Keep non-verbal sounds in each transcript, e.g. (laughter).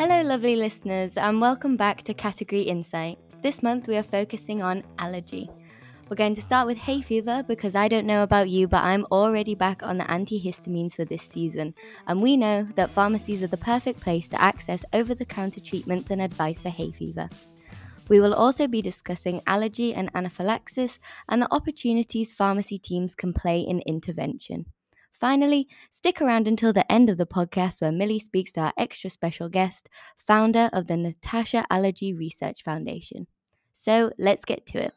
Hello, lovely listeners, and welcome back to Category Insight. This month we are focusing on allergy. We're going to start with hay fever because I don't know about you, but I'm already back on the antihistamines for this season. And we know that pharmacies are the perfect place to access over the counter treatments and advice for hay fever. We will also be discussing allergy and anaphylaxis and the opportunities pharmacy teams can play in intervention. Finally, stick around until the end of the podcast where Millie speaks to our extra special guest, founder of the Natasha Allergy Research Foundation. So let's get to it.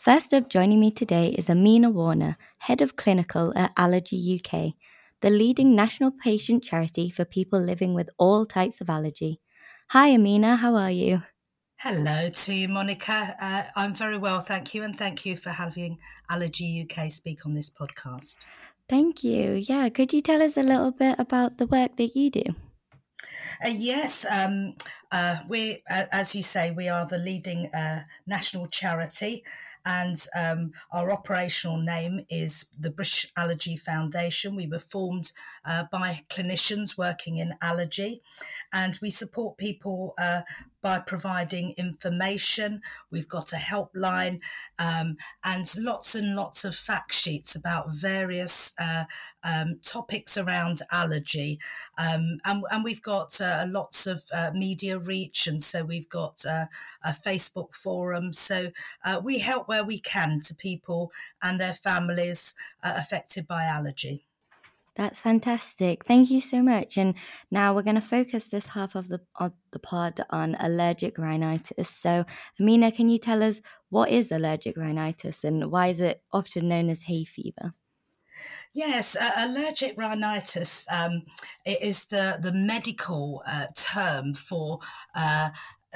First up, joining me today is Amena Warner, Head of Clinical at Allergy UK, the leading national patient charity for people living with all types of allergy. Hi, Amena, how are you? Hello to you, Monica. Uh, I'm very well, thank you, and thank you for having Allergy UK speak on this podcast. Thank you. Yeah, could you tell us a little bit about the work that you do? Uh, yes, um, uh, we, uh, as you say, we are the leading uh, national charity and um, our operational name is the British Allergy Foundation. We were formed uh, by clinicians working in allergy, and we support people uh, by providing information. We've got a helpline um, and lots and lots of fact sheets about various uh, um, topics around allergy. Um, and, and, we've got uh, lots of uh, media reach, and so we've got uh, a Facebook forum. So uh, we help where we can to people and their families uh, affected by allergy. That's fantastic. Thank you so much. And now we're going to focus this half of the of the pod on allergic rhinitis. So, Amena, can you tell us what is allergic rhinitis and why is it often known as hay fever? Yes, uh, allergic rhinitis um, is the the medical uh, term for uh,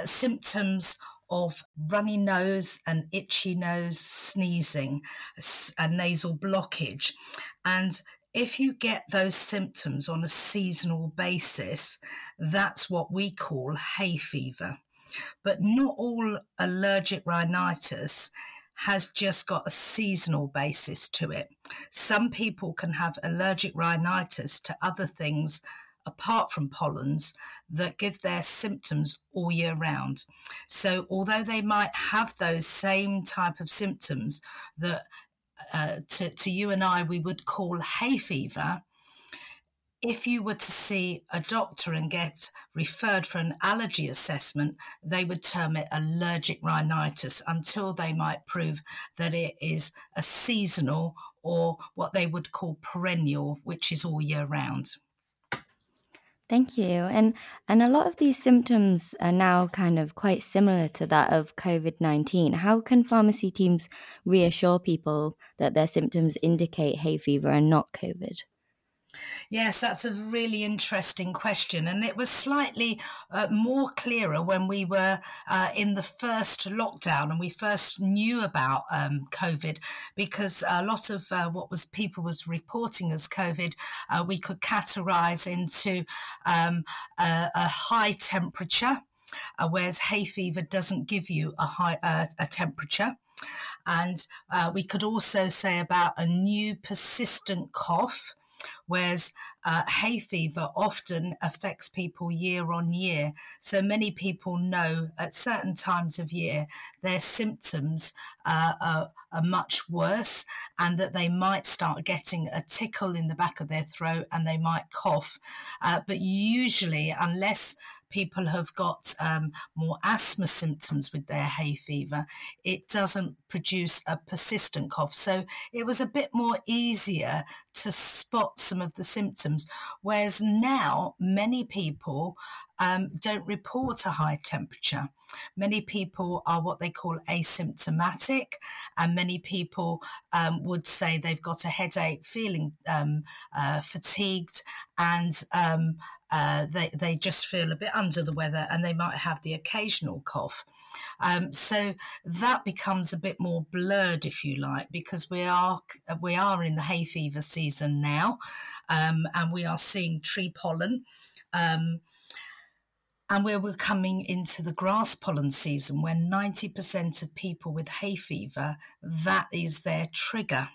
symptoms of runny nose and itchy nose, sneezing, a nasal blockage. And if you get those symptoms on a seasonal basis, that's what we call hay fever. But not all allergic rhinitis has just got a seasonal basis to it. Some people can have allergic rhinitis to other things apart from pollens that give their symptoms all year round. So, although they might have those same type of symptoms that uh, to, to you and I we would call hay fever, if you were to see a doctor and get referred for an allergy assessment, they would term it allergic rhinitis until they might prove that it is a seasonal or what they would call perennial, which is all year round. Thank you. And and a lot of these symptoms are now kind of quite similar to that of COVID-19. How can pharmacy teams reassure people that their symptoms indicate hay fever and not COVID? Yes, that's a really interesting question. And it was slightly uh, more clearer when we were uh, in the first lockdown and we first knew about um, COVID because a lot of uh, what was people was reporting as COVID, uh, we could categorize into um, a, a high temperature. Uh, whereas hay fever doesn't give you a high uh, a temperature. And uh, we could also say about a new persistent cough, whereas uh, hay fever often affects people year on year. So many people know at certain times of year their symptoms uh, are, are much worse and that they might start getting a tickle in the back of their throat and they might cough. Uh, but usually, unless people have got um, more asthma symptoms with their hay fever, it doesn't produce a persistent cough. So it was a bit more easier to spot some of the symptoms. Whereas now, many people um, don't report a high temperature. Many people are what they call asymptomatic, and many people um, would say they've got a headache, feeling um, uh, fatigued, and um, uh, they, they just feel a bit under the weather and they might have the occasional cough. Um, so that becomes a bit more blurred, if you like, because we are we are in the hay fever season now, um, and we are seeing tree pollen. Um, and where we're coming into the grass pollen season, when 90% of people with hay fever, that is their trigger.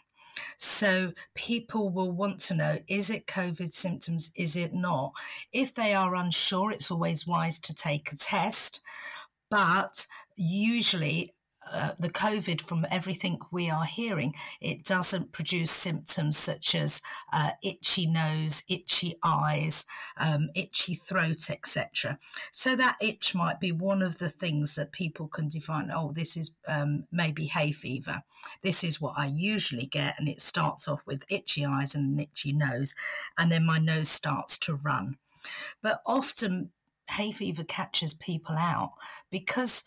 So people will want to know is it COVID symptoms? Is it not? If they are unsure, it's always wise to take a test. But usually uh, the COVID, from everything we are hearing, it doesn't produce symptoms such as uh, itchy nose, itchy eyes, um, itchy throat, etc. So that itch might be one of the things that people can define. Oh, this is um, maybe hay fever. This is what I usually get, and it starts off with itchy eyes and an itchy nose, and then my nose starts to run. But often hay fever catches people out because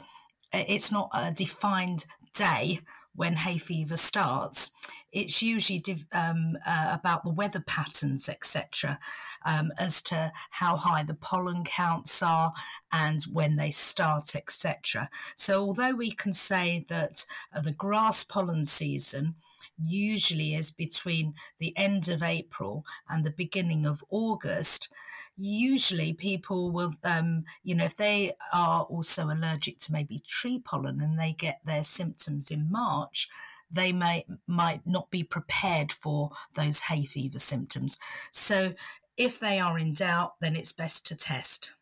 it's not a defined day when hay fever starts. It's usually div- um, uh, about the weather patterns, etc., um, as to how high the pollen counts are and when they start, etc. So, although we can say that uh, the grass pollen season usually is between the end of April and the beginning of August, usually people will, um, you know, if they are also allergic to maybe tree pollen and they get their symptoms in March, they may might not be prepared for those hay fever symptoms. So if they are in doubt, then it's best to test.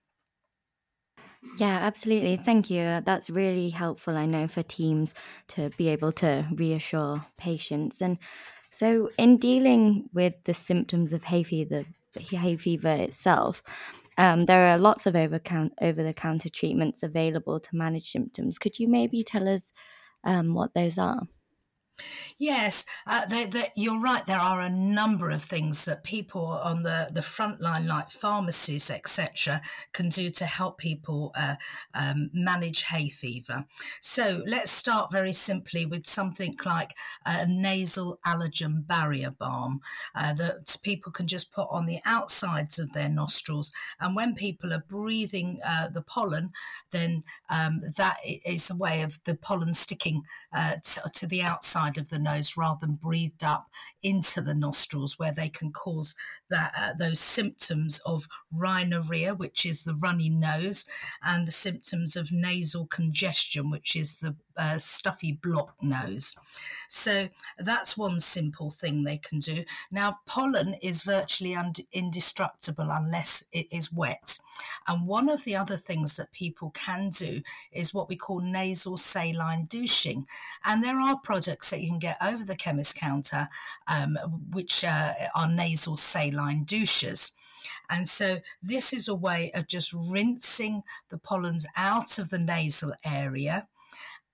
Yeah, absolutely. Thank you. That's really helpful, I know, for teams to be able to reassure patients. And so, in dealing with the symptoms of hay fever, hay fever itself, um, there are lots of over the counter treatments available to manage symptoms. Could you maybe tell us um, what those are? Yes, uh, they, they, you're right. There are a number of things that people on the, the front line, like pharmacies, etc., can do to help people uh, um, manage hay fever. So let's start very simply with something like a nasal allergen barrier balm uh, that people can just put on the outsides of their nostrils. And when people are breathing uh, the pollen, then um, that is a way of the pollen sticking uh, to the outside side of the nose rather than breathed up into the nostrils, where they can cause that uh, those symptoms of rhinorrhea, which is the runny nose, and the symptoms of nasal congestion, which is the uh, stuffy block nose. So that's one simple thing they can do. Now, pollen is virtually und- indestructible unless it is wet. And one of the other things that people can do is what we call nasal saline douching. And there are products that you can get over the chemist counter, um, which uh, are nasal saline douches. And so this is a way of just rinsing the pollens out of the nasal area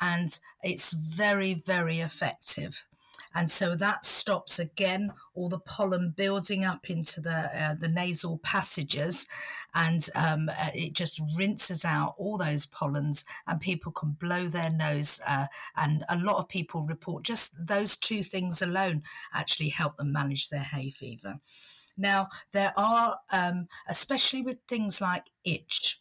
and it's very, very effective. And so that stops again all the pollen building up into the uh, the nasal passages, and um, uh, it just rinses out all those pollens, and people can blow their nose. Uh, and a lot of people report just those two things alone actually help them manage their hay fever. Now there are, um, especially with things like itch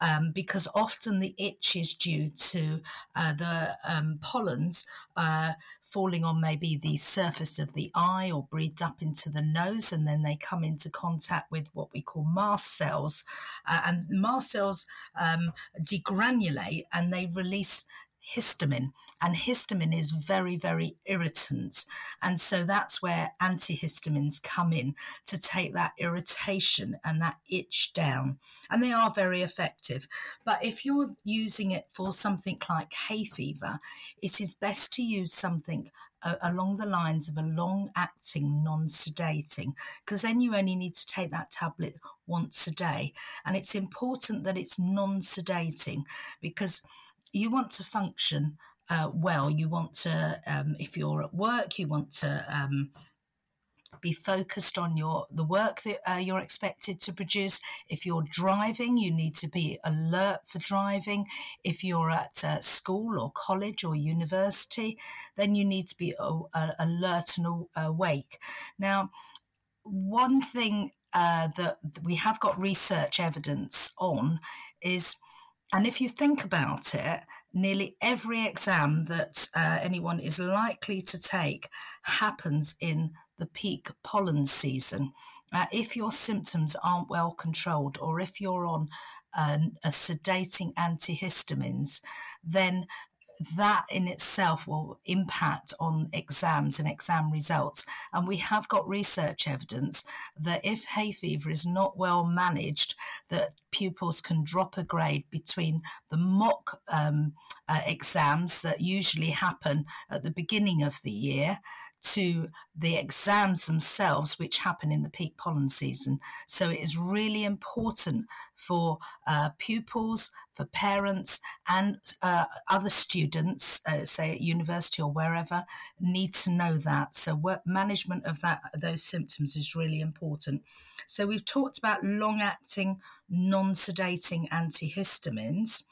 um, because often the itch is due to uh, the um, pollens uh, falling on maybe the surface of the eye or breathed up into the nose, and then they come into contact with what we call mast cells. Uh, and mast cells um, degranulate and they release histamine, and histamine is very, very irritant. And so that's where antihistamines come in to take that irritation and that itch down. And they are very effective. But if you're using it for something like hay fever, it is best to use something uh, along the lines of a long acting non sedating, because then you only need to take that tablet once a day. And it's important that it's non sedating because you want to function uh, well. You want to, um, if you're at work, you want to um, be focused on your the work that uh, you're expected to produce. If you're driving, you need to be alert for driving. If you're at uh, school or college or university, then you need to be uh, alert and awake. Now, one thing uh, that we have got research evidence on is and if you think about it, nearly every exam that uh, anyone is likely to take happens in the peak pollen season. Uh, if your symptoms aren't well controlled, or if you're on a sedating antihistamines, then that in itself will impact on exams and exam results. And we have got research evidence that if hay fever is not well managed, that pupils can drop a grade between the mock um, uh, exams that usually happen at the beginning of the year to the exams themselves, which happen in the peak pollen season. So it is really important for uh, pupils, for parents, and uh, other students, uh, say at university or wherever, need to know that. So work management of that those symptoms is really important. So we've talked about long-acting, non-sedating antihistamines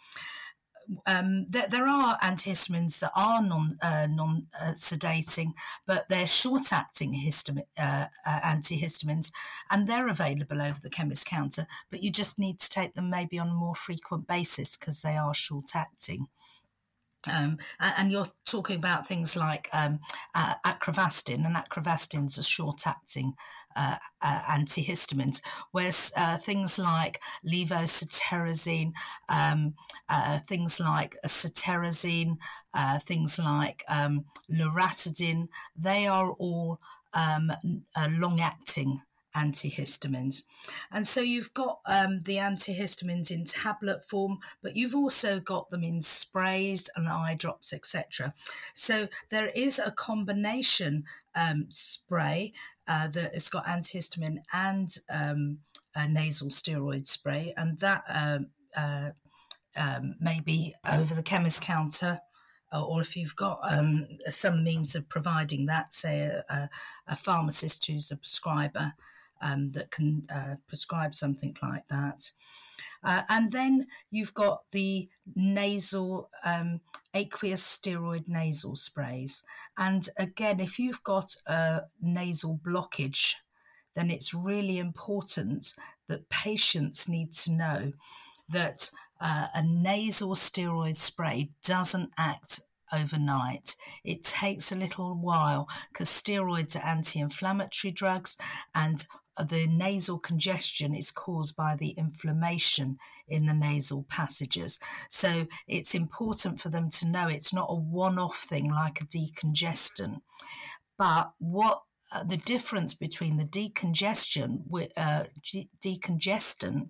um, there, there, are antihistamines that are non uh, non uh, sedating, but they're short acting histam- uh, uh, antihistamines, and they're available over the chemist counter. But you just need to take them maybe on a more frequent basis because they are short acting. Um, and you're talking about things like um, uh, acrivastine, and acrivastine's a short-acting uh, uh, antihistamines, whereas uh, things like levocetirizine, um, uh, things like cetirizine, uh, things like um, loratadine, they are all um, long-acting antihistamines. And so you've got um, the antihistamines in tablet form, but you've also got them in sprays and eye drops, etc. So there is a combination um, spray uh, that has got antihistamine and um, a nasal steroid spray, and that um, uh, um, may be over the chemist counter or if you've got um, some means of providing that, say a, a, pharmacist who's a prescriber um, that can uh, prescribe something like that. Uh, and then you've got the nasal um, aqueous steroid nasal sprays. And again, if you've got a nasal blockage, then it's really important that patients need to know that uh, a nasal steroid spray doesn't act overnight. It takes a little while because steroids are anti inflammatory drugs, and the nasal congestion is caused by the inflammation in the nasal passages. So it's important for them to know it's not a one off thing like a decongestant. But what uh, the difference between the decongestion, uh, decongestant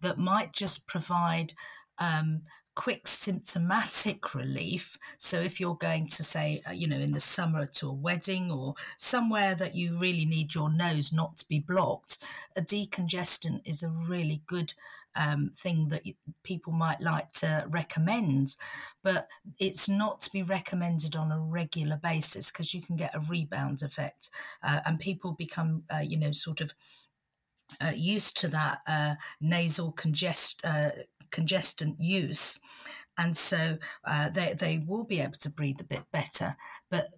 that might just provide um, quick symptomatic relief. So, if you're going to say, uh, you know, in the summer to a wedding or somewhere that you really need your nose not to be blocked, a decongestant is a really good um, thing that people might like to recommend, but it's not to be recommended on a regular basis because you can get a rebound effect uh, and people become, uh, you know, sort of uh, used to that uh, nasal congest, uh, congestant use. And so uh, they, they will be able to breathe a bit better. But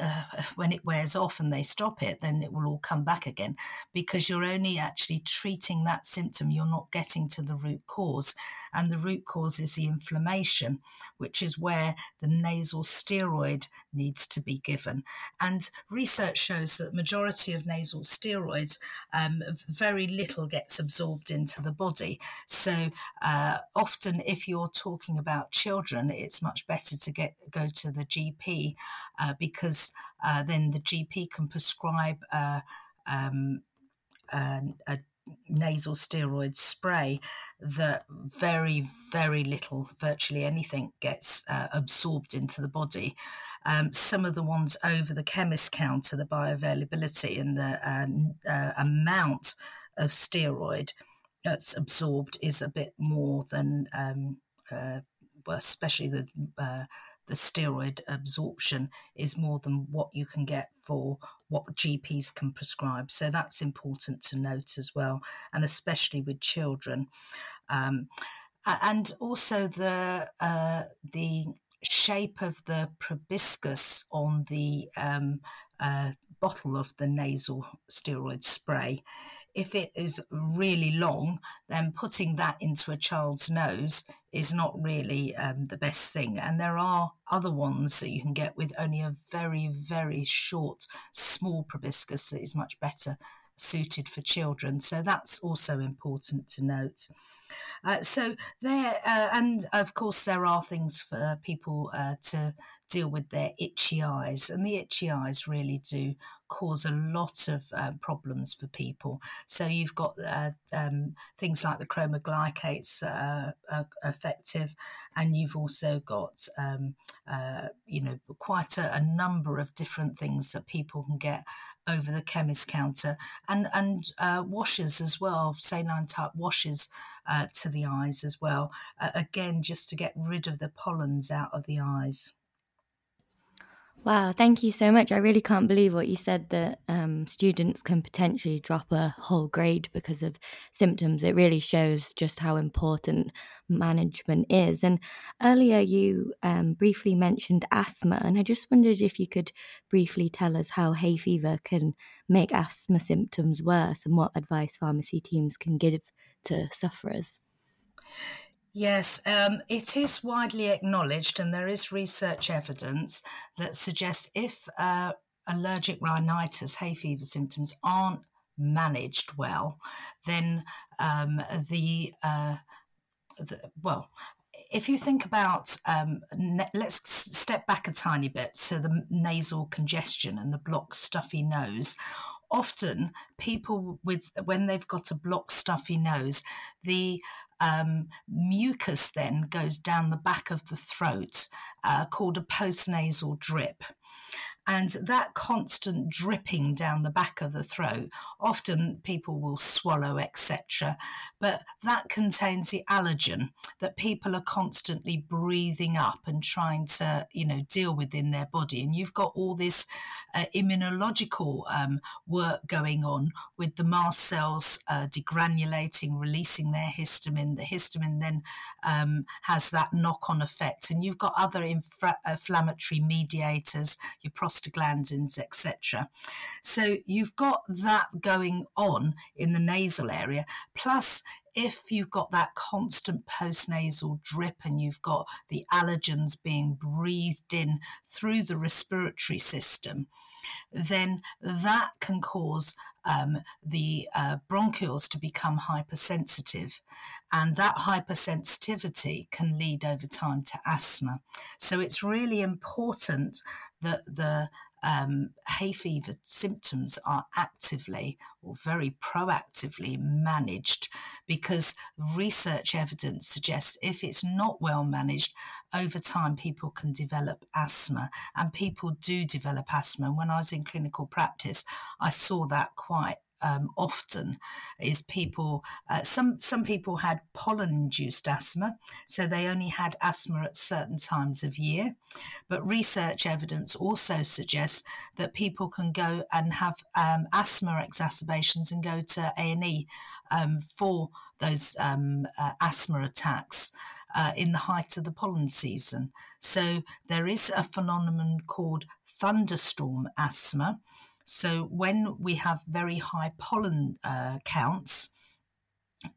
uh, when it wears off and they stop it, then it will all come back again because you're only actually treating that symptom. You're not getting to the root cause. And the root cause is the inflammation, which is where the nasal steroid needs to be given. And research shows that majority of nasal steroids, um, very little gets absorbed into the body. So uh, often, if you're talking about children, it's much better to get go to the GP uh, because uh, then the GP can prescribe uh, um, a, a nasal steroid spray that very, very little, virtually anything gets uh, absorbed into the body. Um, some of the ones over the chemist counter, the bioavailability and the uh, uh, amount of steroid that's absorbed is a bit more than, um, uh, especially the uh, the steroid absorption is more than what you can get for what GPs can prescribe. So that's important to note as well, and especially with children. Um, and also the uh, the shape of the proboscis on the um, uh, bottle of the nasal steroid spray if it is really long, then putting that into a child's nose is not really um, the best thing. And there are other ones that you can get with only a very, very short, small proboscis that is much better suited for children. So that's also important to note. Uh, so there, uh, and of course, there are things for people uh, to deal with their itchy eyes, and the itchy eyes really do cause a lot of uh, problems for people. So you've got uh, um, things like the cromoglycates are effective, and you've also got um, you know quite a, a number of different things that people can get over the chemist counter and and uh, washes as well saline type washes uh, to the eyes as well uh, again just to get rid of the pollens out of the eyes Wow, thank you so much. I really can't believe what you said that um, students can potentially drop a whole grade because of symptoms. It really shows just how important management is. And earlier you um, briefly mentioned asthma, and I just wondered if you could briefly tell us how hay fever can make asthma symptoms worse and what advice pharmacy teams can give to sufferers. Yes, um, it is widely acknowledged, and there is research evidence that suggests if uh, allergic rhinitis, hay fever symptoms aren't managed well, then um, the, uh, the, well, if you think about, um, ne- let's step back a tiny bit. So the nasal congestion and the blocked, stuffy nose. Often, people with when they've got a blocked, stuffy nose, the um, mucus then goes down the back of the throat, uh, called a postnasal drip. And that constant dripping down the back of the throat, often people will swallow, etc. But that contains the allergen that people are constantly breathing up and trying to, you know, deal with in their body. And you've got all this uh, immunological um, work going on with the mast cells uh, degranulating, releasing their histamine. The histamine then um, has that knock on effect. And you've got other infra- inflammatory mediators, your prostaglandins, etc. So you've got that going on in the nasal area. Plus, if you've got that constant postnasal drip and you've got the allergens being breathed in through the respiratory system, then that can cause um, the uh, bronchioles to become hypersensitive. And that hypersensitivity can lead over time to asthma. So it's really important that the um, hay fever symptoms are actively or very proactively managed because research evidence suggests if it's not well managed, over time people can develop asthma and people do develop asthma. And when I was in clinical practice, I saw that quite um, often is people uh, some some people had pollen induced asthma so they only had asthma at certain times of year but research evidence also suggests that people can go and have um, asthma exacerbations and go to A&E um, for those um, uh, asthma attacks uh, in the height of the pollen season. So there is a phenomenon called thunderstorm asthma, so when we have very high pollen uh, counts,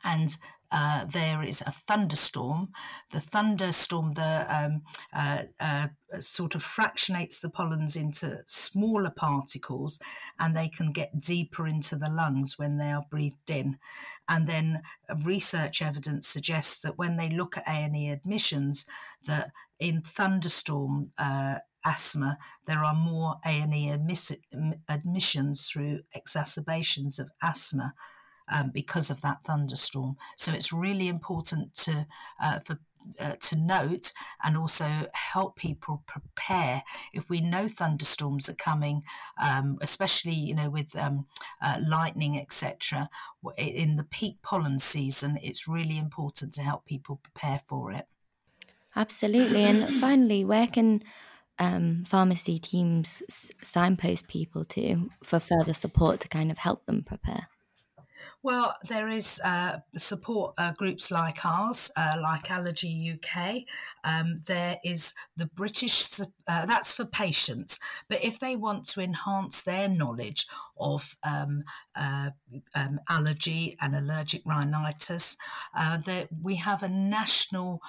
and uh, there is a thunderstorm. The thunderstorm, the um, uh, uh, sort of fractionates the pollens into smaller particles, and they can get deeper into the lungs when they are breathed in. And then research evidence suggests that when they look at A and E admissions, that in thunderstorm uh, asthma, there are more A&E admissions through exacerbations of asthma um, because of that thunderstorm. So it's really important to uh, for uh, to note and also help people prepare if we know thunderstorms are coming, um, especially you know with um, uh, lightning etc. In the peak pollen season, it's really important to help people prepare for it. Absolutely, and (clears throat) finally, where can um, pharmacy teams signpost people to for further support to kind of help them prepare? Well, there is uh, support uh, groups like ours, uh, like Allergy UK. Um, there is the British, uh, that's for patients. But if they want to enhance their knowledge of um, uh, um, allergy and allergic rhinitis, uh, that we have a national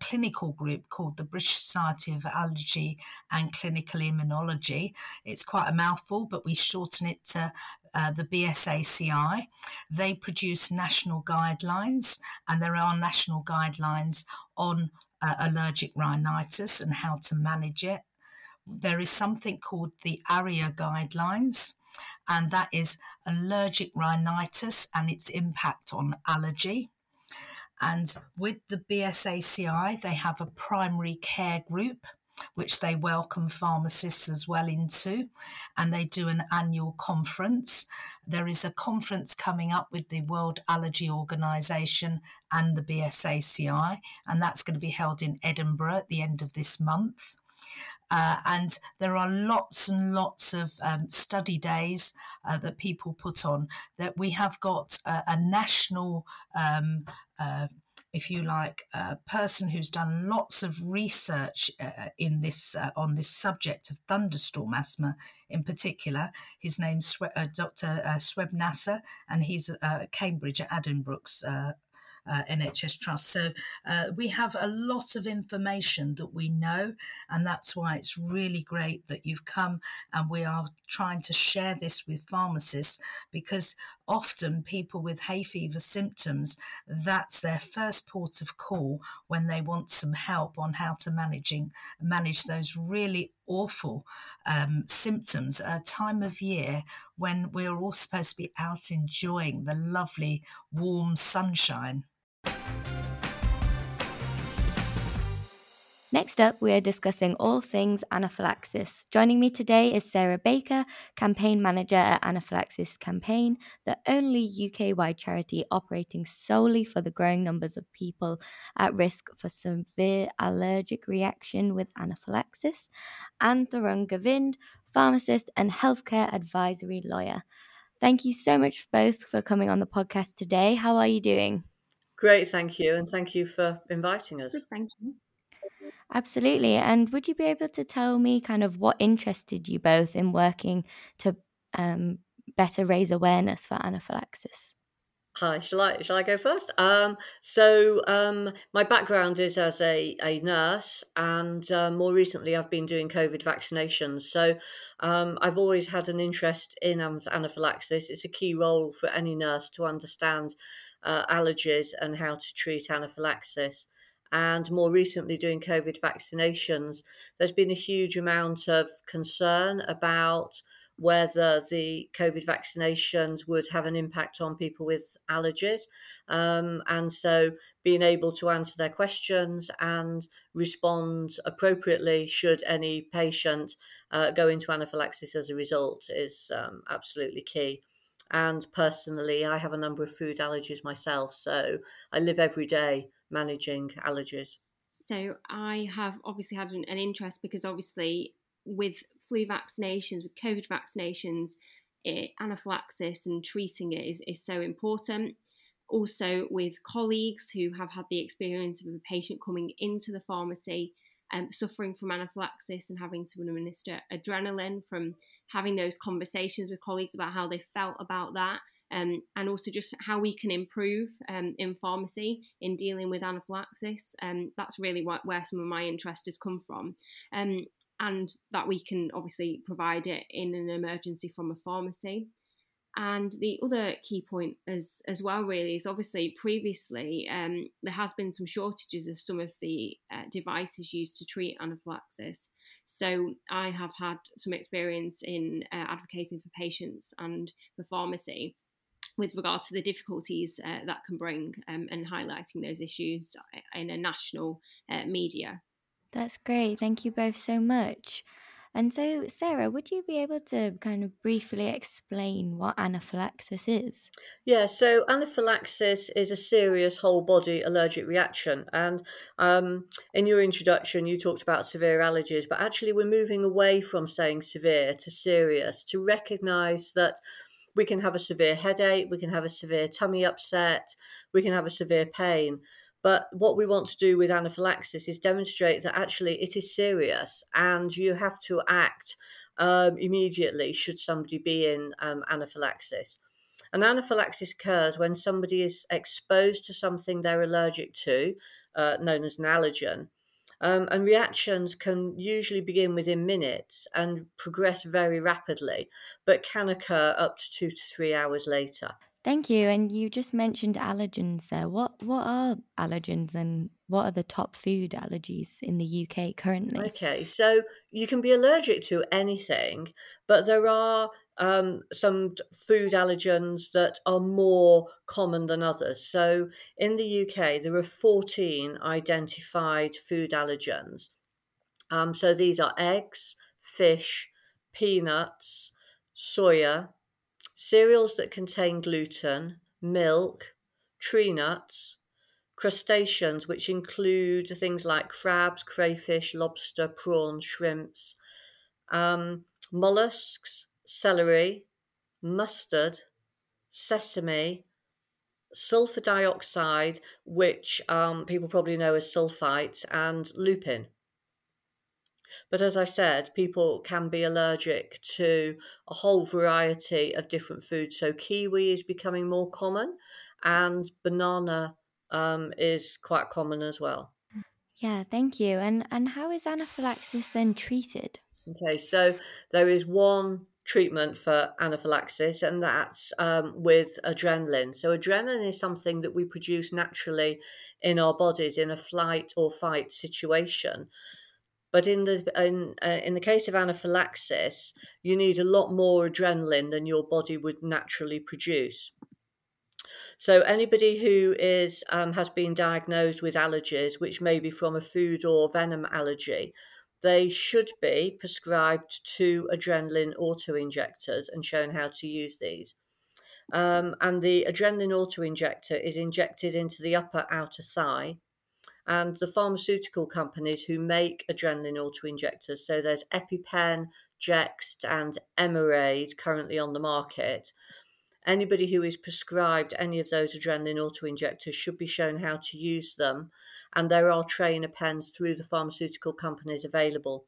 clinical group called the British Society of Allergy and Clinical Immunology. It's quite a mouthful, but we shorten it to uh, the BSACI. They produce national guidelines, and there are national guidelines on uh, allergic rhinitis and how to manage it. There is something called the ARIA guidelines, and that is allergic rhinitis and its impact on allergy. And with the BSACI, they have a primary care group which they welcome pharmacists as well into, and they do an annual conference. There is a conference coming up with the World Allergy Organization and the BSACI, and that's going to be held in Edinburgh at the end of this month. Uh, and there are lots and lots of um, study days uh, that people put on. That we have got a, a national um, uh, if you like, a person who's done lots of research uh, in this uh, on this subject of thunderstorm asthma in particular. His name's uh, Dr. Uh, Shuaib Nasser, and he's uh, Cambridge at Addenbrooke's NHS Trust. So we have a lot of information that we know, and that's why it's really great that you've come and we are trying to share this with pharmacists because often people with hay fever symptoms that's their first port of call when they want some help on how to managing manage those really awful um, symptoms a time of year when we're all supposed to be out enjoying the lovely warm sunshine Next up, we are discussing all things anaphylaxis. Joining me today is Sarah Baker, campaign manager at Anaphylaxis Campaign, the only UK wide charity operating solely for the growing numbers of people at risk for severe allergic reaction with anaphylaxis, and Thorrun Govind, pharmacist and healthcare advisory lawyer. Thank you so much both for coming on the podcast today. How are you doing? Great, thank you, and thank you for inviting us. Good, thank you. Absolutely. And would you be able to tell me kind of what interested you both in working to um, better raise awareness for anaphylaxis? Hi, shall I shall I go first? Um, so um, my background is as a, a nurse, and uh, more recently I've been doing COVID vaccinations. So um, I've always had an interest in anaphylaxis. It's a key role for any nurse to understand uh, allergies and how to treat anaphylaxis and more recently doing COVID vaccinations, there's been a huge amount of concern about whether the COVID vaccinations would have an impact on people with allergies. Um, and so being able to answer their questions and respond appropriately should any patient uh, go into anaphylaxis as a result is um, absolutely key. And personally, I have a number of food allergies myself, so I live every day managing allergies? So I have obviously had an, an interest because obviously with flu vaccinations, with COVID vaccinations, it, anaphylaxis and treating it is, is so important. Also, with colleagues who have had the experience of a patient coming into the pharmacy um, suffering from anaphylaxis and having to administer adrenaline from having those conversations with colleagues about how they felt about that um, and also just how we can improve um, in pharmacy in dealing with anaphylaxis. Um, that's really where some of my interest has come from. Um, and that we can obviously provide it in an emergency from a pharmacy. And the other key point as as well really is obviously previously um, there has been some shortages of some of the uh, devices used to treat anaphylaxis. So I have had some experience in uh, advocating for patients and for pharmacy with regards to the difficulties uh, that can bring um, and highlighting those issues in a national uh, media. That's great. Thank you both so much. And so, Sarah, would you be able to kind of briefly explain what anaphylaxis is? Yeah, so anaphylaxis is a serious whole body allergic reaction. And um, in your introduction, you talked about severe allergies, but actually, we're moving away from saying severe to serious to recognize that we can have a severe headache, we can have a severe tummy upset, we can have a severe pain. But what we want to do with anaphylaxis is demonstrate that actually it is serious and you have to act um, immediately should somebody be in um, anaphylaxis. And anaphylaxis occurs when somebody is exposed to something they're allergic to, uh, known as an allergen. Um, and reactions can usually begin within minutes and progress very rapidly, but can occur up to two to three hours later. Thank you. And you just mentioned allergens there. What what are allergens and what are the top food allergies in the UK currently? Okay, so you can be allergic to anything, but there are um, some food allergens that are more common than others. So in the UK, there are 14 identified food allergens. Um, so these are eggs, fish, peanuts, soya, cereals that contain gluten, milk, tree nuts, crustaceans, which include things like crabs, crayfish, lobster, prawns, shrimps, um, mollusks, celery, mustard, sesame, sulfur dioxide, which um, people probably know as sulfite, and lupin. But as I said, people can be allergic to a whole variety of different foods. So kiwi is becoming more common, and banana um, is quite common as well. Yeah, thank you. And and how is anaphylaxis then treated? Okay, so there is one treatment for anaphylaxis, and that's um, with adrenaline. So, adrenaline is something that we produce naturally in our bodies in a flight or fight situation. But in the in, uh, in the case of anaphylaxis, you need a lot more adrenaline than your body would naturally produce. So anybody who is um, has been diagnosed with allergies, which may be from a food or venom allergy, they should be prescribed two adrenaline auto injectors and shown how to use these. Um, and the adrenaline auto injector is injected into the upper outer thigh and the pharmaceutical companies who make adrenaline auto injectors, So there's EpiPen, Jext, and Emerade currently on the market. Anybody who is prescribed any of those adrenaline auto injectors should be shown how to use them, and there are trainer pens through the pharmaceutical companies available.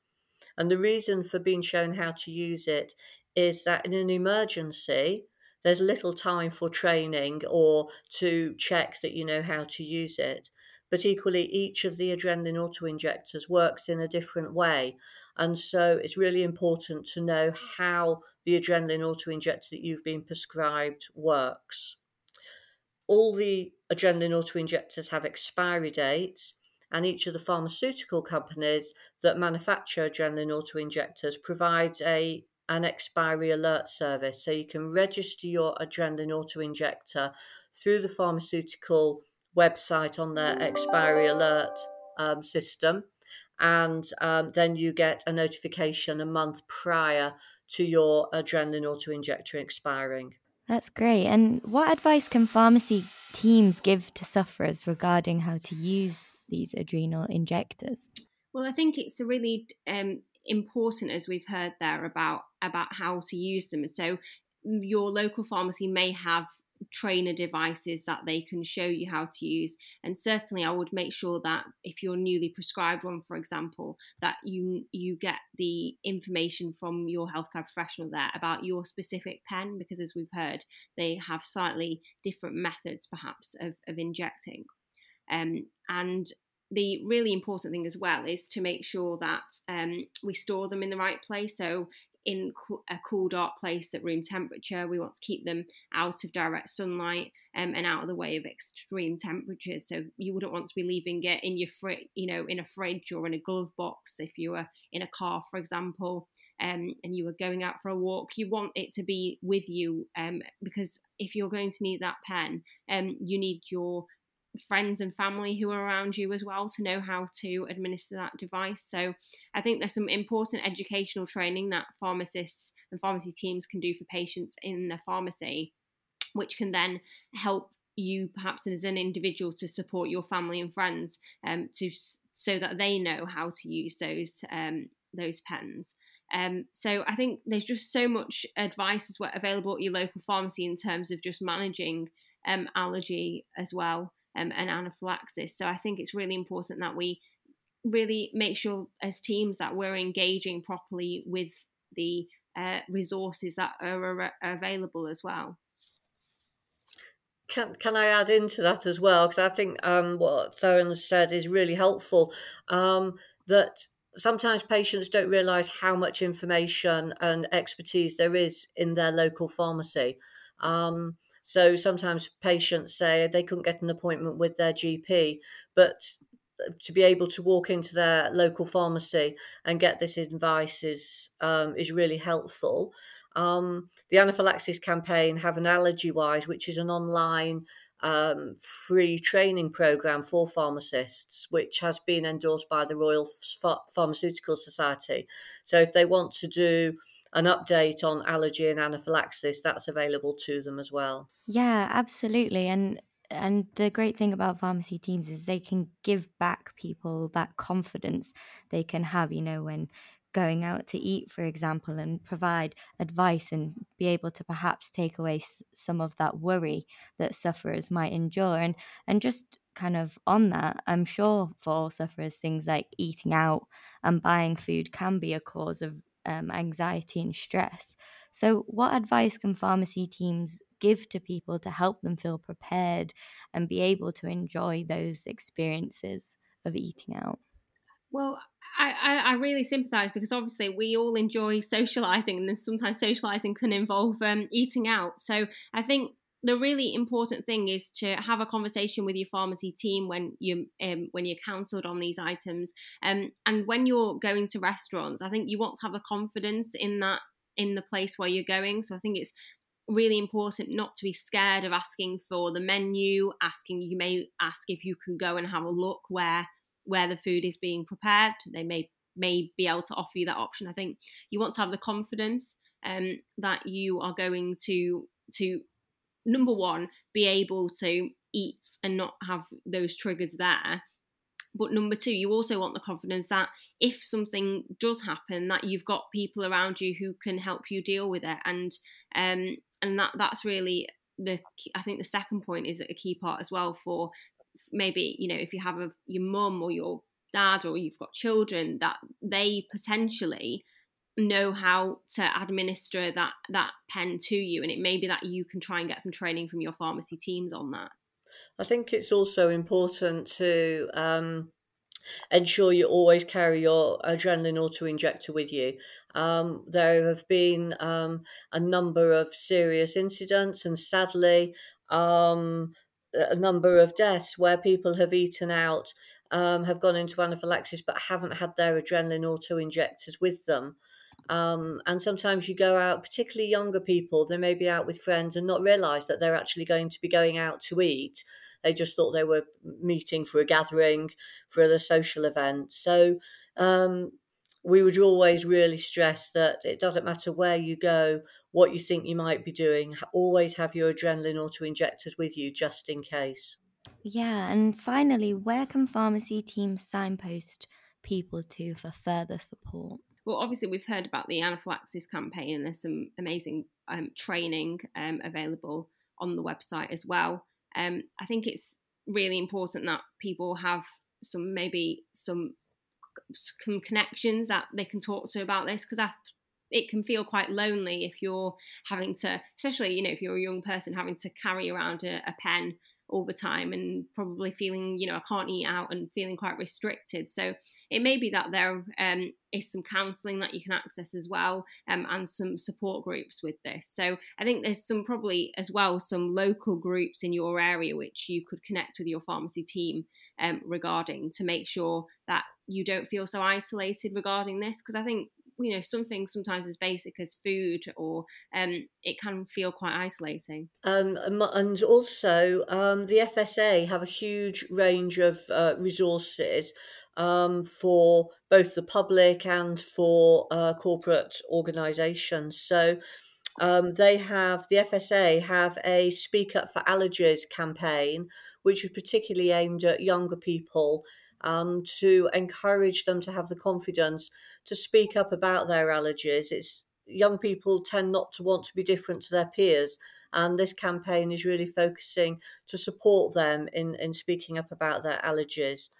And the reason for being shown how to use it is that in an emergency, there's little time for training or to check that you know how to use it but equally each of the adrenaline auto-injectors works in a different way. And so it's really important to know how the adrenaline auto-injector that you've been prescribed works. All the adrenaline auto-injectors have expiry dates, and each of the pharmaceutical companies that manufacture adrenaline auto-injectors provides a an expiry alert service. So you can register your adrenaline auto-injector through the pharmaceutical website on their expiry alert um, system. And um, then you get a notification a month prior to your adrenaline auto injector expiring. That's great. And what advice can pharmacy teams give to sufferers regarding how to use these adrenal injectors? Well, I think it's a really um, important, as we've heard there, about about how to use them. So your local pharmacy may have trainer devices that they can show you how to use and certainly i would make sure that if you're newly prescribed one for example that you you get the information from your healthcare professional there about your specific pen because as we've heard they have slightly different methods perhaps of, of injecting um, and the really important thing as well is to make sure that um, we store them in the right place. So in a cool, dark place at room temperature. We want to keep them out of direct sunlight um, and out of the way of extreme temperatures. So you wouldn't want to be leaving it in your fridge, you know, in a fridge or in a glove box if you were in a car, for example. Um, and you were going out for a walk, you want it to be with you um, because if you're going to need that pen, um, you need your friends and family who are around you as well to know how to administer that device. So I think there's some important educational training that pharmacists and pharmacy teams can do for patients in the pharmacy, which can then help you perhaps as an individual to support your family and friends um, to so that they know how to use those um, those pens. Um, so I think there's just so much advice as well available at your local pharmacy in terms of just managing um, allergy as well um, and anaphylaxis. So I think it's really important that we really make sure as teams that we're engaging properly with the uh, resources that are, are available as well. can can I add into that as well? Because I think um, what Thorrun said is really helpful. Um, that sometimes patients don't realise how much information and expertise there is in their local pharmacy. Um, so sometimes patients say they couldn't get an appointment with their GP, but to be able to walk into their local pharmacy and get this advice is um, is really helpful. Um, the anaphylaxis campaign have an allergy wise, which is an online um, free training program for pharmacists, which has been endorsed by the Royal Pharmaceutical Society. So if they want to do an update on allergy and anaphylaxis, that's available to them as well. Yeah, absolutely. And and the great thing about pharmacy teams is they can give back people that confidence they can have, you know, when going out to eat, for example, and provide advice and be able to perhaps take away s- some of that worry that sufferers might endure. And and just kind of on that, I'm sure for sufferers, things like eating out and buying food can be a cause of um, anxiety and stress. So, what advice can pharmacy teams give to people to help them feel prepared and be able to enjoy those experiences of eating out? Well, I, I, really sympathise because obviously we all enjoy socialising, and sometimes socialising can involve um, eating out. So I think the really important thing is to have a conversation with your pharmacy team when you um, when you're counselled on these items, um, and when you're going to restaurants. I think you want to have a confidence in that in the place where you're going. So I think it's really important not to be scared of asking for the menu asking you may ask if you can go and have a look where where the food is being prepared they may may be able to offer you that option i think you want to have the confidence um, that you are going to to number one be able to eat and not have those triggers there. But number two you also want the confidence that if something does happen that you've got people around you who can help you deal with it. And um and that that's really the I think the second point is a key part as well for maybe you know if you have a your mum or your dad or you've got children that they potentially know how to administer that that pen to you and it may be that you can try and get some training from your pharmacy teams on that i think it's also important to um, ensure you always carry your adrenaline auto injector with you. Um, there have been um, a number of serious incidents, and sadly, um, a number of deaths where people have eaten out, um, have gone into anaphylaxis, but haven't had their adrenaline auto injectors with them. Um, and sometimes you go out, particularly younger people, they may be out with friends and not realize that they're actually going to be going out to eat. They just thought they were meeting for a gathering, for a social event. So um, we would always really stress that it doesn't matter where you go, what you think you might be doing, always have your adrenaline auto injectors with you just in case. Yeah, and finally, where can pharmacy teams signpost people to for further support? Well, obviously, we've heard about the anaphylaxis campaign, and there's some amazing um, training um, available on the website as well. Um, I think it's really important that people have some maybe some some connections that they can talk to about this because it can feel quite lonely if you're having to, especially you know if you're a young person having to carry around a, a pen all the time and probably feeling, you know, I can't eat out and feeling quite restricted. So it may be that there um, is some counselling that you can access as well um, and some support groups with this. So I think there's some probably as well some local groups in your area which you could connect with your pharmacy team um, regarding to make sure that you don't feel so isolated regarding this because I think you know something sometimes as basic as food or um, it can feel quite isolating. Um, and also um, the fsa have a huge range of uh, resources um, for both the public and for uh, corporate organizations. So um, they have the FSA have a Speak Up for Allergies campaign, which is particularly aimed at younger people um, to encourage them to have the confidence to speak up about their allergies. It's young people tend not to want to be different to their peers, and this campaign is really focusing to support them in, in speaking up about their allergies.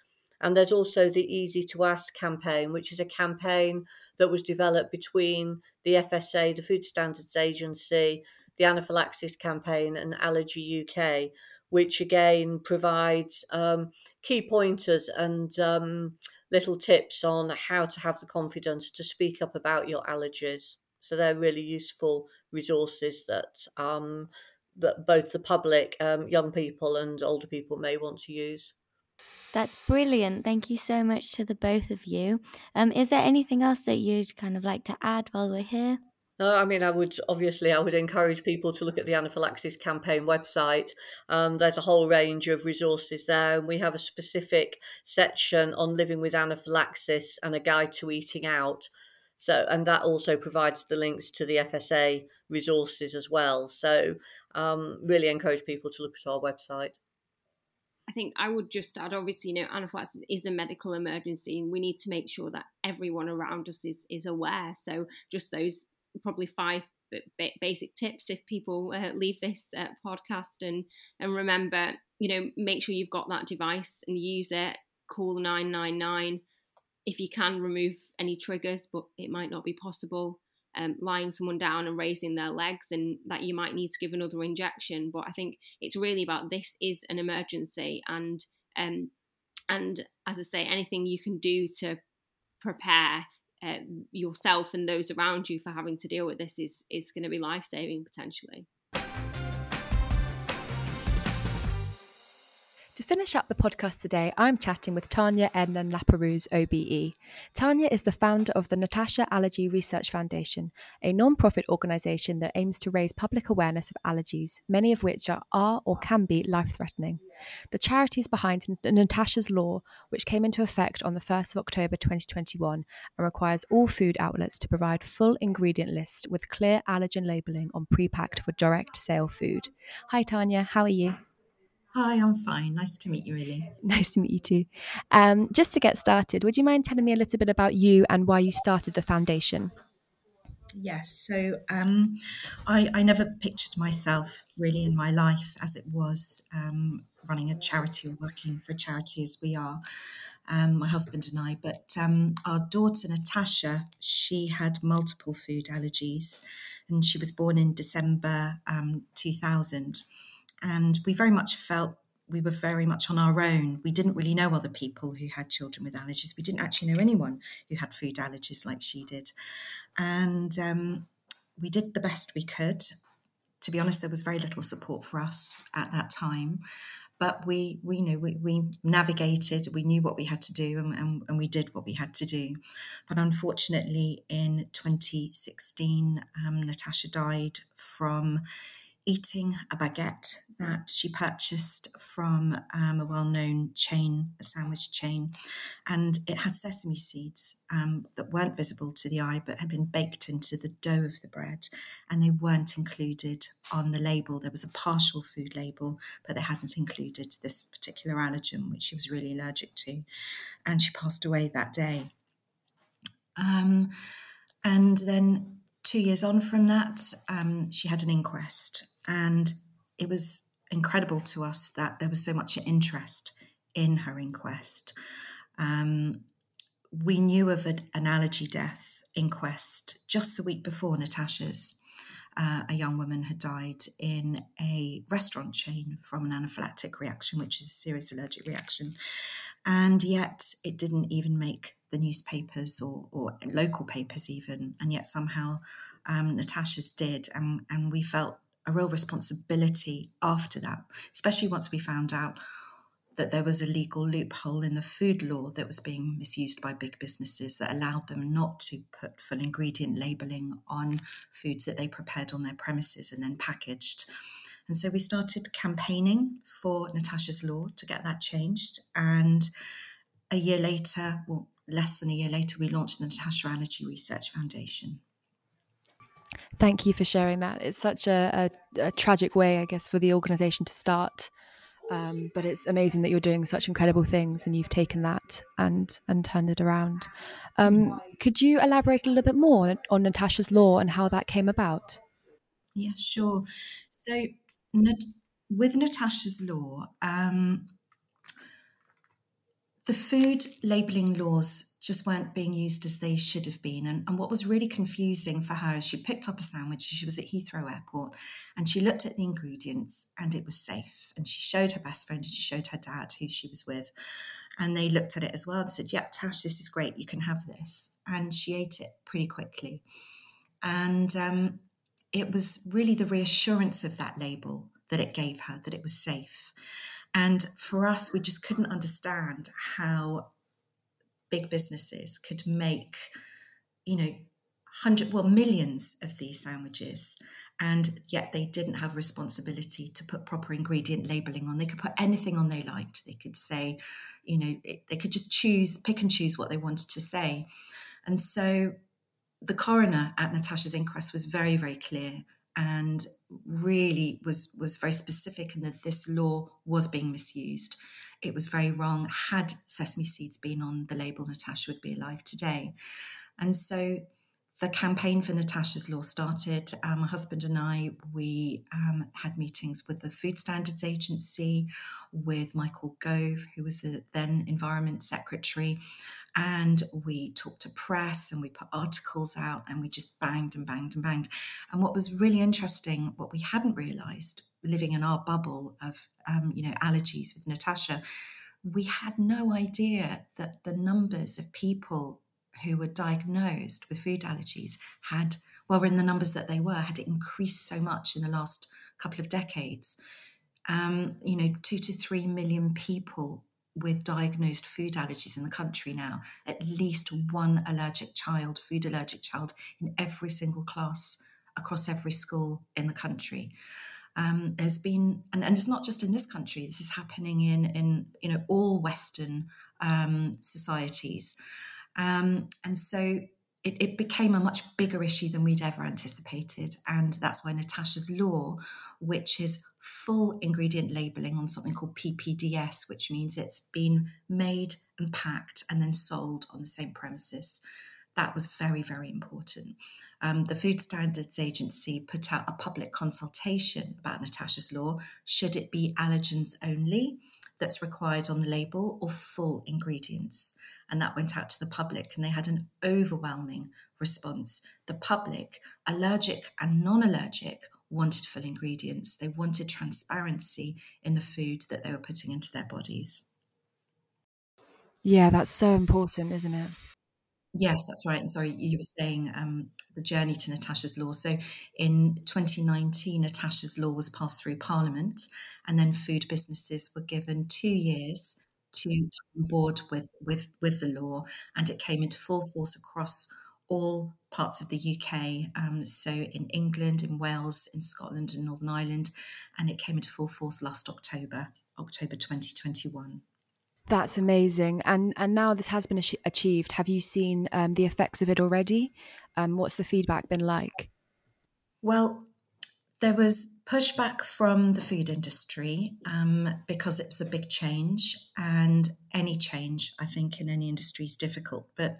And there's also the Easy to Ask campaign, which is a campaign that was developed between the FSA, the Food Standards Agency, the anaphylaxis campaign and Allergy UK, which again provides um, key pointers and um, little tips on how to have the confidence to speak up about your allergies. So they're really useful resources that um, that both the public, um, young people, and older people may want to use. That's brilliant. Thank you so much to the both of you. Um, is there anything else that you'd kind of like to add while we're here? No, I mean, I would obviously I would encourage people to look at the anaphylaxis campaign website. Um, there's a whole range of resources there, and we have a specific section on living with anaphylaxis and a guide to eating out. So, and that also provides the links to the FSA resources as well. So, um, really encourage people to look at our website. I think I would just add, obviously, you know, anaphylaxis is a medical emergency, and we need to make sure that everyone around us is is aware. So, just those probably five basic tips if people uh, leave this uh, podcast and and remember you know make sure you've got that device and use it. Call 999 if you can remove any triggers but it might not be possible. Um, lying someone down and raising their legs and that you might need to give another injection. But i think it's really about this is an emergency and um, and as i say anything you can do to prepare uh, yourself and those around you for having to deal with this is is going to be life saving potentially. To finish up the podcast today, I'm chatting with Tanya Ednan Laperouse, OBE. Tanya is the founder of the Natasha Allergy Research Foundation, a non profit organisation that aims to raise public awareness of allergies, many of which are, are or can be life threatening. The charity is behind Natasha's Law, which came into effect on the 1st of October 2021 and requires all food outlets to provide full ingredient lists with clear allergen labelling on pre packed for direct sale food. Hi, Tanya, how are you? Hi, I'm fine. Nice to meet you, Lily. Nice to meet you too. Um, just to get started, would you mind telling me a little bit about you and why you started the foundation? Yes, so um, I, I, never pictured myself really in my life as it was um, running a charity or working for a charity as we are, um, my husband and I. But um, our daughter Natasha, she had multiple food allergies, and she was born in December um, 2000 and we very much felt we were very much on our own. We didn't really know other people who had children with allergies. We didn't actually know anyone who had food allergies like she did. And um, we did the best we could. To be honest, there was very little support for us at that time. But we, we know we, we navigated, we knew what we had to do, and, and, and we did what we had to do. But unfortunately, in 2016, um, Natasha died from eating a baguette that she purchased from um, a well known chain, a sandwich chain. And it had sesame seeds um, that weren't visible to the eye but had been baked into the dough of the bread. And they weren't included on the label. There was a partial food label, but they hadn't included this particular allergen, which she was really allergic to. And she passed away that day. Um, and then two years on from that, um, she had an inquest and it was incredible to us that there was so much interest in her inquest. Um, we knew of an allergy death inquest just the week before Natasha's. Uh, a young woman had died in a restaurant chain from an anaphylactic reaction, which is a serious allergic reaction. And yet it didn't even make the newspapers or, or local papers, even. And yet somehow um, Natasha's did. And, and we felt a real responsibility after that, especially once we found out that there was a legal loophole in the food law that was being misused by big businesses that allowed them not to put full ingredient labeling on foods that they prepared on their premises and then packaged. And so we started campaigning for Natasha's Law to get that changed. And a year later, well, less than a year later, we launched the Natasha Allergy Research Foundation. Thank you for sharing that. It's such a, a, a tragic way, I guess, for the organisation to start. Um, but it's amazing that you're doing such incredible things and you've taken that and and turned it around. Um, could you elaborate a little bit more on Natasha's law and how that came about? Yeah, sure. So with Natasha's law, um, the food labelling laws just weren't being used as they should have been. And, and what was really confusing for her is she picked up a sandwich, she was at Heathrow Airport, and she looked at the ingredients and it was safe. And she showed her best friend and she showed her dad who she was with. And they looked at it as well and said, Yep, Tash, this is great, you can have this. And she ate it pretty quickly. And um, it was really the reassurance of that label that it gave her that it was safe. And for us, we just couldn't understand how big businesses could make, you know, hundred, well, millions of these sandwiches. And yet they didn't have responsibility to put proper ingredient labeling on. They could put anything on they liked. They could say, you know, they could just choose, pick and choose what they wanted to say. And so the coroner at Natasha's inquest was very, very clear and really was was very specific in that this law was being misused. It was very wrong. Had sesame seeds been on the label, Natasha would be alive today. And so the campaign for Natasha's Law started. Um, my husband and I, we um, had meetings with the Food Standards Agency, with Michael Gove, who was the then Environment Secretary, and we talked to press and we put articles out and we just banged and banged and banged. And what was really interesting, what we hadn't realised, living in our bubble of um, you know allergies with Natasha, we had no idea that the numbers of people who were diagnosed with food allergies had, well, in the numbers that they were, had increased so much in the last couple of decades. Um, you know, two to three million people with diagnosed food allergies in the country now, at least one allergic child, food allergic child, in every single class across every school in the country. Um, there's been, and, and it's not just in this country. This is happening in in you know all Western um, societies, um, and so it, it, became a much bigger issue than we'd ever anticipated. And that's why Natasha's Law, which is full ingredient labeling on something called PPDS, which means it's been made and packed and then sold on the same premises. That was very, very important. Um, the Food Standards Agency put out a public consultation about Natasha's Law. Should it be allergens only that's required on the label or full ingredients? And that went out to the public, and they had an overwhelming response. The public, allergic and non allergic, wanted full ingredients. They wanted transparency in the food that they were putting into their bodies. Yeah, that's so important, isn't it? Yes, that's right. And sorry, you were saying um, the journey to Natasha's Law. So in 2019, Natasha's Law was passed through Parliament, and then food businesses were given two years to on board with, with, with the law, and it came into full force across all parts of the UK. Um, so in England, in Wales, in Scotland, and Northern Ireland, and it came into full force last October, October 2021. That's amazing, and and now this has been achieved. Have you seen um, the effects of it already? Um, what's the feedback been like? Well, there was pushback from the food industry um, because it was a big change, and any change, I think, in any industry is difficult. But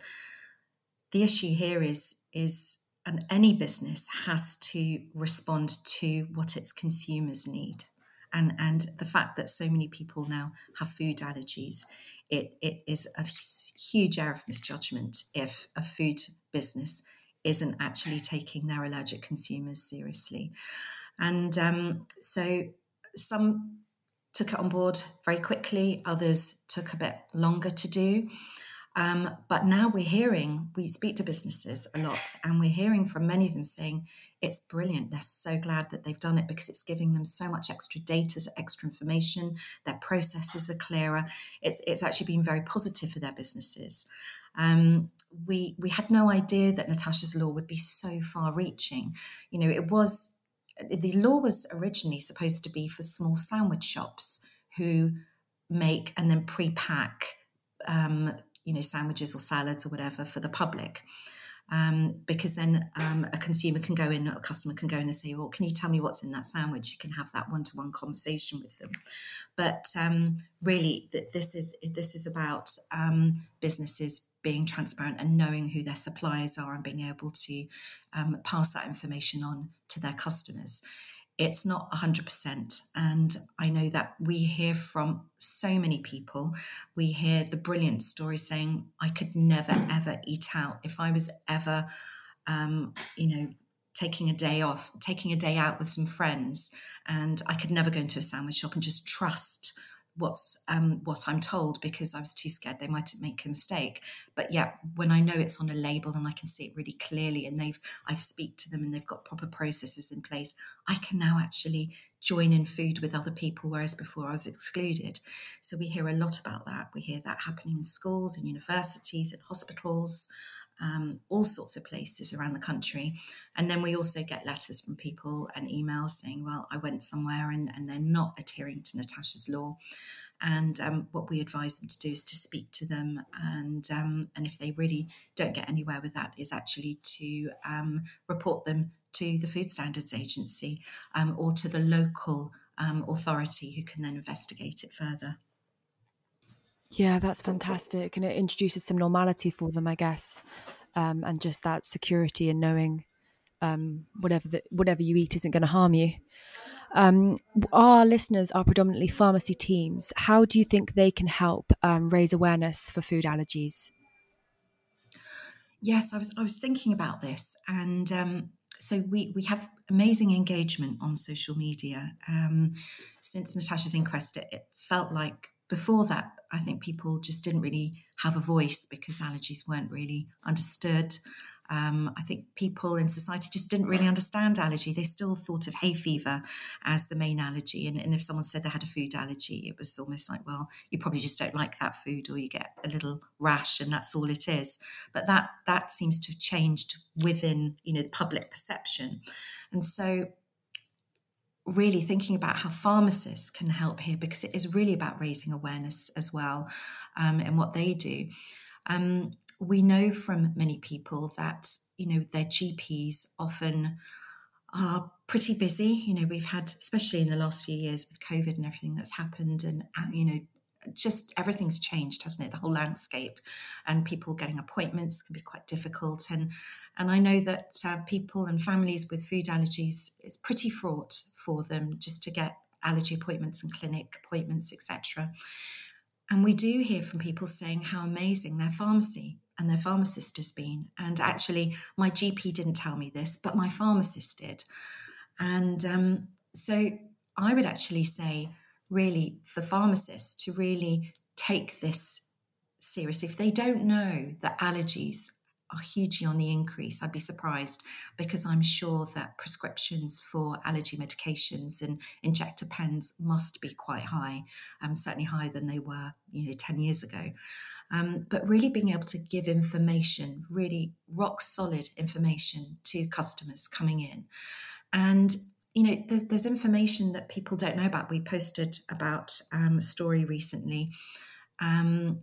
the issue here is is and any business has to respond to what its consumers need, and and the fact that so many people now have food allergies, it it is a huge error of misjudgment if a food business isn't actually taking their allergic consumers seriously. And um, so some took it on board very quickly, others took a bit longer to do. Um, but now we're hearing, we speak to businesses a lot, and we're hearing from many of them saying it's brilliant. They're so glad that they've done it because it's giving them so much extra data, extra information. Their processes are clearer. It's it's actually been very positive for their businesses. Um, we we had no idea that Natasha's law would be so far reaching. You know, it was the law was originally supposed to be for small sandwich shops who make and then pre-pack um, you know sandwiches or salads or whatever for the public um, because then um, a consumer can go in, a customer can go in and say, "Well, can you tell me what's in that sandwich?" You can have that one-to-one conversation with them. But um, really, that this is this is about um, businesses being transparent and knowing who their suppliers are and being able to um, pass that information on to their customers. it's not 100%. And I know that we hear from so many people. We hear the brilliant stories saying, I could never, ever eat out. If I was ever, um, you know, taking a day off, taking a day out with some friends, and I could never go into a sandwich shop and just trust what's um, what I'm told because I was too scared they might make a mistake. But yeah, when I know it's on a label and I can see it really clearly, and they've I speak to them and they've got proper processes in place, I can now actually join in food with other people, whereas before I was excluded. So we hear a lot about that. We hear that happening in schools and universities and hospitals um, all sorts of places around the country. And then we also get letters from people and emails saying, well, I went somewhere and, and they're not adhering to Natasha's law. And um, what we advise them to do is to speak to them, and um, and if they really don't get anywhere with that, is actually to um, report them to the Food Standards Agency um, or to the local um, authority who can then investigate it further. Yeah, that's fantastic. And it introduces some normality for them, I guess. Um, and just that security and knowing um, whatever the, whatever you eat isn't going to harm you. Um, our listeners are predominantly pharmacy teams. How do you think they can help um, raise awareness for food allergies? Yes, I was I was thinking about this, and um, so we we have amazing engagement on social media. Um, since Natasha's inquest, it, it felt like before that I think people just didn't really have a voice because allergies weren't really understood. Um, I think people in society just didn't really understand allergy. They still thought of hay fever as the main allergy. And, and, if someone said they had a food allergy, it was almost like, well, you probably just don't like that food or you get a little rash and that's all it is. But that that seems to have changed within, you know, the public perception. And so really thinking about how pharmacists can help here because it is really about raising awareness as well um, in what they do. Um, we know from many people that you know their GPs often are pretty busy. You know, we've had, especially in the last few years with COVID and everything that's happened, and uh, you know, just everything's changed, hasn't it? The whole landscape, and people getting appointments can be quite difficult. And and I know that uh, people and families with food allergies it's pretty fraught for them just to get allergy appointments and clinic appointments, etc. And we do hear from people saying how amazing their pharmacy and their pharmacist has been. And actually, my GP didn't tell me this, but my pharmacist did. And um, so I would actually say really for pharmacists to really take this serious. If they don't know that allergies are hugely on the increase, I'd be surprised because I'm sure that prescriptions for allergy medications and injector pens must be quite high, um, certainly higher than they were, you know, 10 years ago. Um, but really being able to give information, really rock solid information to customers coming in. And you know, there's, there's information that people don't know about. We posted about um, a story recently, um,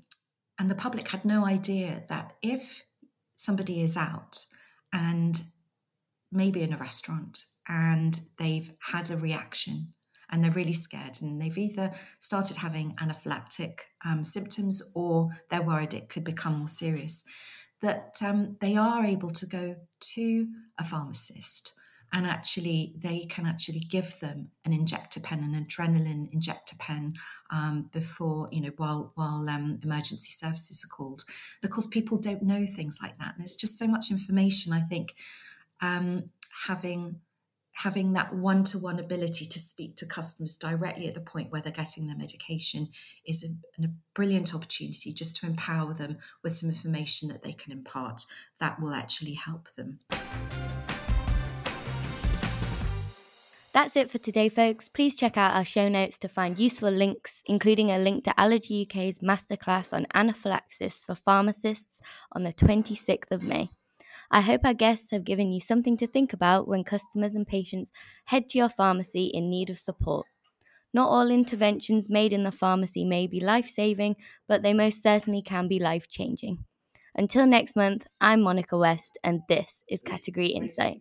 and the public had no idea that if somebody is out and maybe in a restaurant and they've had a reaction and they're really scared and they've either started having anaphylactic um, symptoms or they're worried it could become more serious, that um, they are able to go to a pharmacist and actually they can actually give them an injector pen an adrenaline injector pen um, before you know while while um, emergency services are called and of course people don't know things like that. And it's just so much information i think um, having having that one-to-one ability to speak to customers directly at the point where they're getting their medication is a, a brilliant opportunity just to empower them with some information that they can impart that will actually help them That's it for today, folks. Please check out our show notes to find useful links, including a link to Allergy UK's masterclass on anaphylaxis for pharmacists on the 26th of May. I hope our guests have given you something to think about when customers and patients head to your pharmacy in need of support. Not all interventions made in the pharmacy may be life saving, but they most certainly can be life changing. Until next month, I'm Monica West, and this is Category Insight.